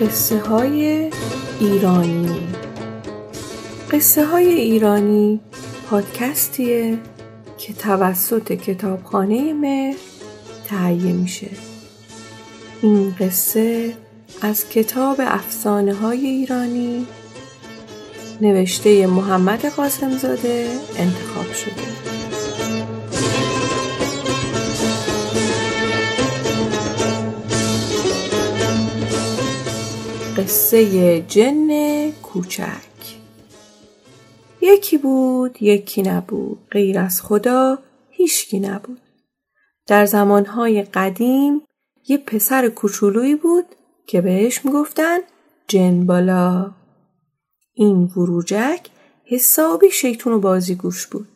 قصه های ایرانی. قصه های ایرانی پادکستیه که توسط کتابخانه مهر تهیه میشه. این قصه از کتاب افسانه های ایرانی نوشته محمد قاسمزاده انتخاب شده. قصه جن کوچک. یکی بود یکی نبود. غیر از خدا هیچکی نبود. در زمانهای قدیم یه پسر کوچولویی بود که بهش می‌گفتن جن بالا. این وروجک حسابی شیطون و بازیگوش بود.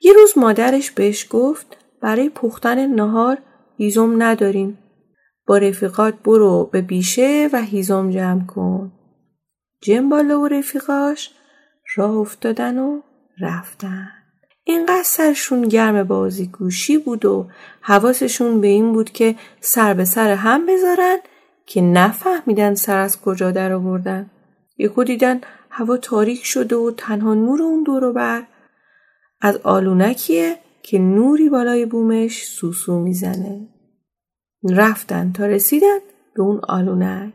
یه روز مادرش بهش گفت برای پختن نهار هیزم نداریم. با رفیقات برو به بیشه و هیزم جمع کن. جنباله و رفیقاش راه افتادن و رفتن. اینقدر سرشون گرم بازی گوشی بود و حواسشون به این بود که سر به سر هم بذارن که نفهمیدن سر از کجا در آوردن. یکو دیدن هوا تاریک شده و تنها نور اون دور بر از آلونکیه که نوری بالای بومش سوسو می‌زنه. رفتن تا رسیدن به اون آلونک.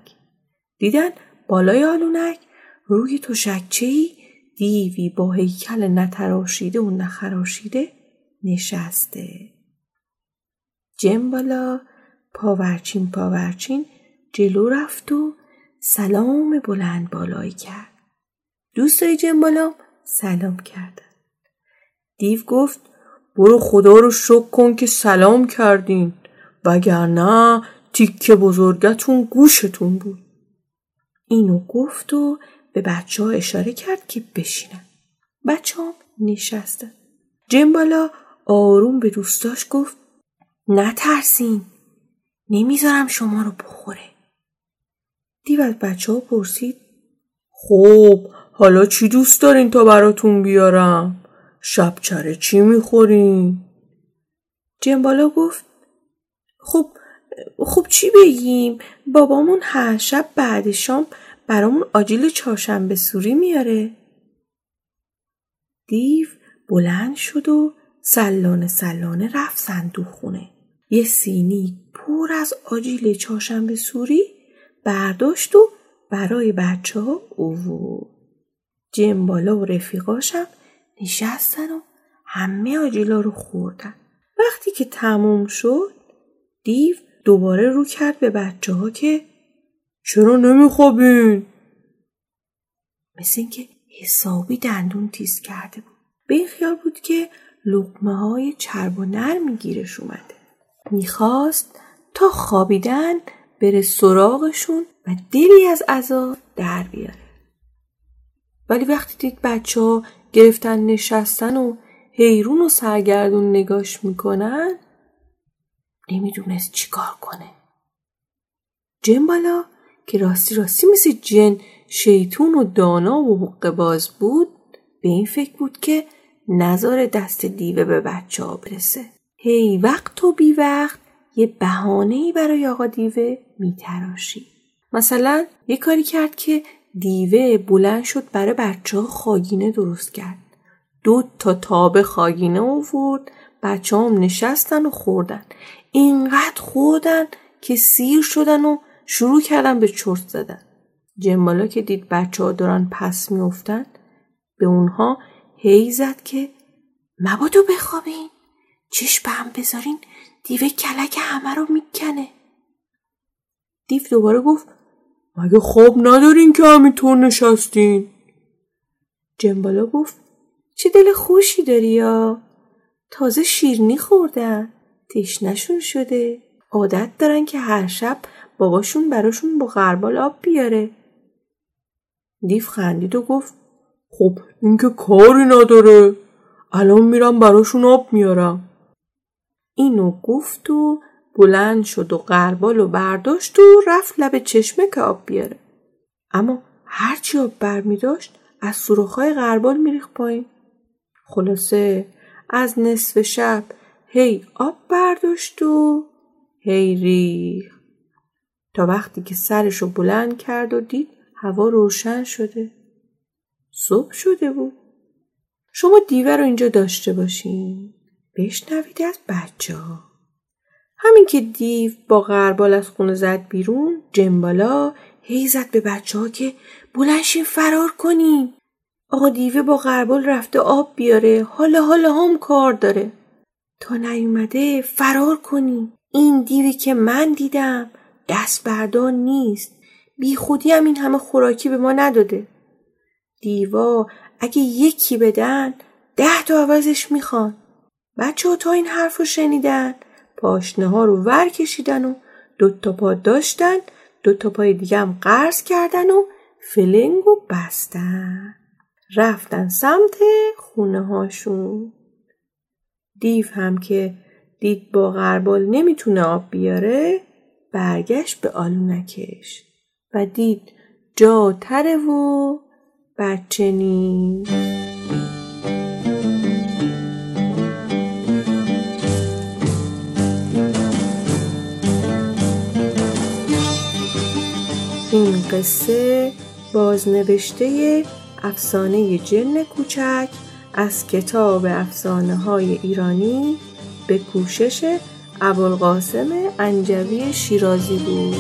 دیدن بالای آلونک روی تشکچهی دیوی با هیکل نتراشیده و نخراشیده نشسته. جنبالا پاورچین پاورچین جلو رفت و سلام بلند بالایی کرد. دوستای جنبالا سلام کردن. دیو گفت برو خدا رو شک کن که سلام کردین وگرنه تیکه بزرگتون گوشتون بود. اینو گفت و به بچه ها اشاره کرد که بشینن. بچه ها نشستن. جنبالا آروم به دوستاش گفت نترسین. نمی‌ذارم شما رو بخوره. دیو از بچه ها پرسید خب حالا چی دوست دارین تا براتون بیارم؟ شب چره چی می‌خورین؟ جنبالا گفت خب خب چی بگیم؟ بابامون هر شب بعد شام برامون آجیل چهارشنبه سوری میاره. دیو بلند شد و سلانه سلانه رفت صندوق خونه. یه سینی پر از آجیل چهارشنبه سوری برداشت و برای بچه ها اوورد جنبالا و رفیقاشم نشستن و همه آجیلا رو خوردن. وقتی که تموم شد دیو دوباره رو کرد به بچه ها که چرا نمیخوابین؟ مثل اینکه حسابی دندون تیز کرده بود. به این خیال بود که لقمه های چرب و نرمی گیرش اومده. می‌خواست تا خوابیدن بره سراغشون و دلی از عذاب در بیاره. ولی وقتی دید بچه ها گرفتن نشستن و حیرون و سرگردون نگاش می‌کنن نمی‌دونست چیکار کنه. جنبالا که راستی راستی مثل جن شیطون و دانا و حق باز بود به این فکر بود که نظر دست دیوه به بچه ها برسه. هی وقت و بی وقت یه بهانه برای آقا دیوه میتراشی. مثلا یه کاری کرد که دیوه بلند شد برای بچه ها خاگینه درست کرد. دو تا تاب خاگینه آورد بچه هم نشستن و خوردن. اینقدر خوردن که سیر شدن و شروع کردن به چرت زدن. جنبالا که دید بچه ها دارن پس میافتن به اونها هی زد که مبادو بخوابین چشم هم بذارین دیوه کلک همه رو می‌کنه دیو دوباره گفت مگه خواب ندارین که همینطور نشستین جنبالا گفت چه دل خوشی داری یا تازه شیرنی خوردن. تشنشون شده. عادت دارن که هر شب باباشون براشون با غربال آب بیاره. دیو خندید و گفت خب این که کاری نداره. الان میرم براشون آب میارم. اینو گفت و بلند شد و غربال و برداشت و رفت لب چشمه که آب بیاره. اما هرچی آب برمی داشت از سوراخهای غربال میریخ پایین. خلاصه از نصف شب هی آب برداشت و هی ریخ تا وقتی که سرشو بلند کرد و دید هوا روشن شده. صبح شده بود. شما دیوه رو اینجا داشته باشین. بشنوید از بچه ها. همین که دیو با غربال از خونه زد بیرون جنبالا هی زد به بچه ها که بلنشین فرار کنیم. آقا دیوه با غربال رفته آب بیاره حالا حالا هم کار داره. تا نیومده فرار کنیم. این دیوی که من دیدم دست بردار نیست. بی خودی هم این همه خوراکی به ما نداده. دیوا اگه یکی بدن ده تا عوضش می‌خوان. بچه ها تا این حرف رو شنیدن پاشنه ها رو ور کشیدن و دوتا پا داشتن دوتا پای دیگه هم قرض کردن و فلنگ و بستن. رفتن سمت خونه هاشون. دیو هم که دید با غربال نمی‌تونه آب بیاره برگشت به آلونکش و دید جا تره و بچه نیست این قصه بازنوشته افسانه جن کوچک از کتاب افسانه های ایرانی به کوشش ابوالقاسم انجوی شیرازی بود.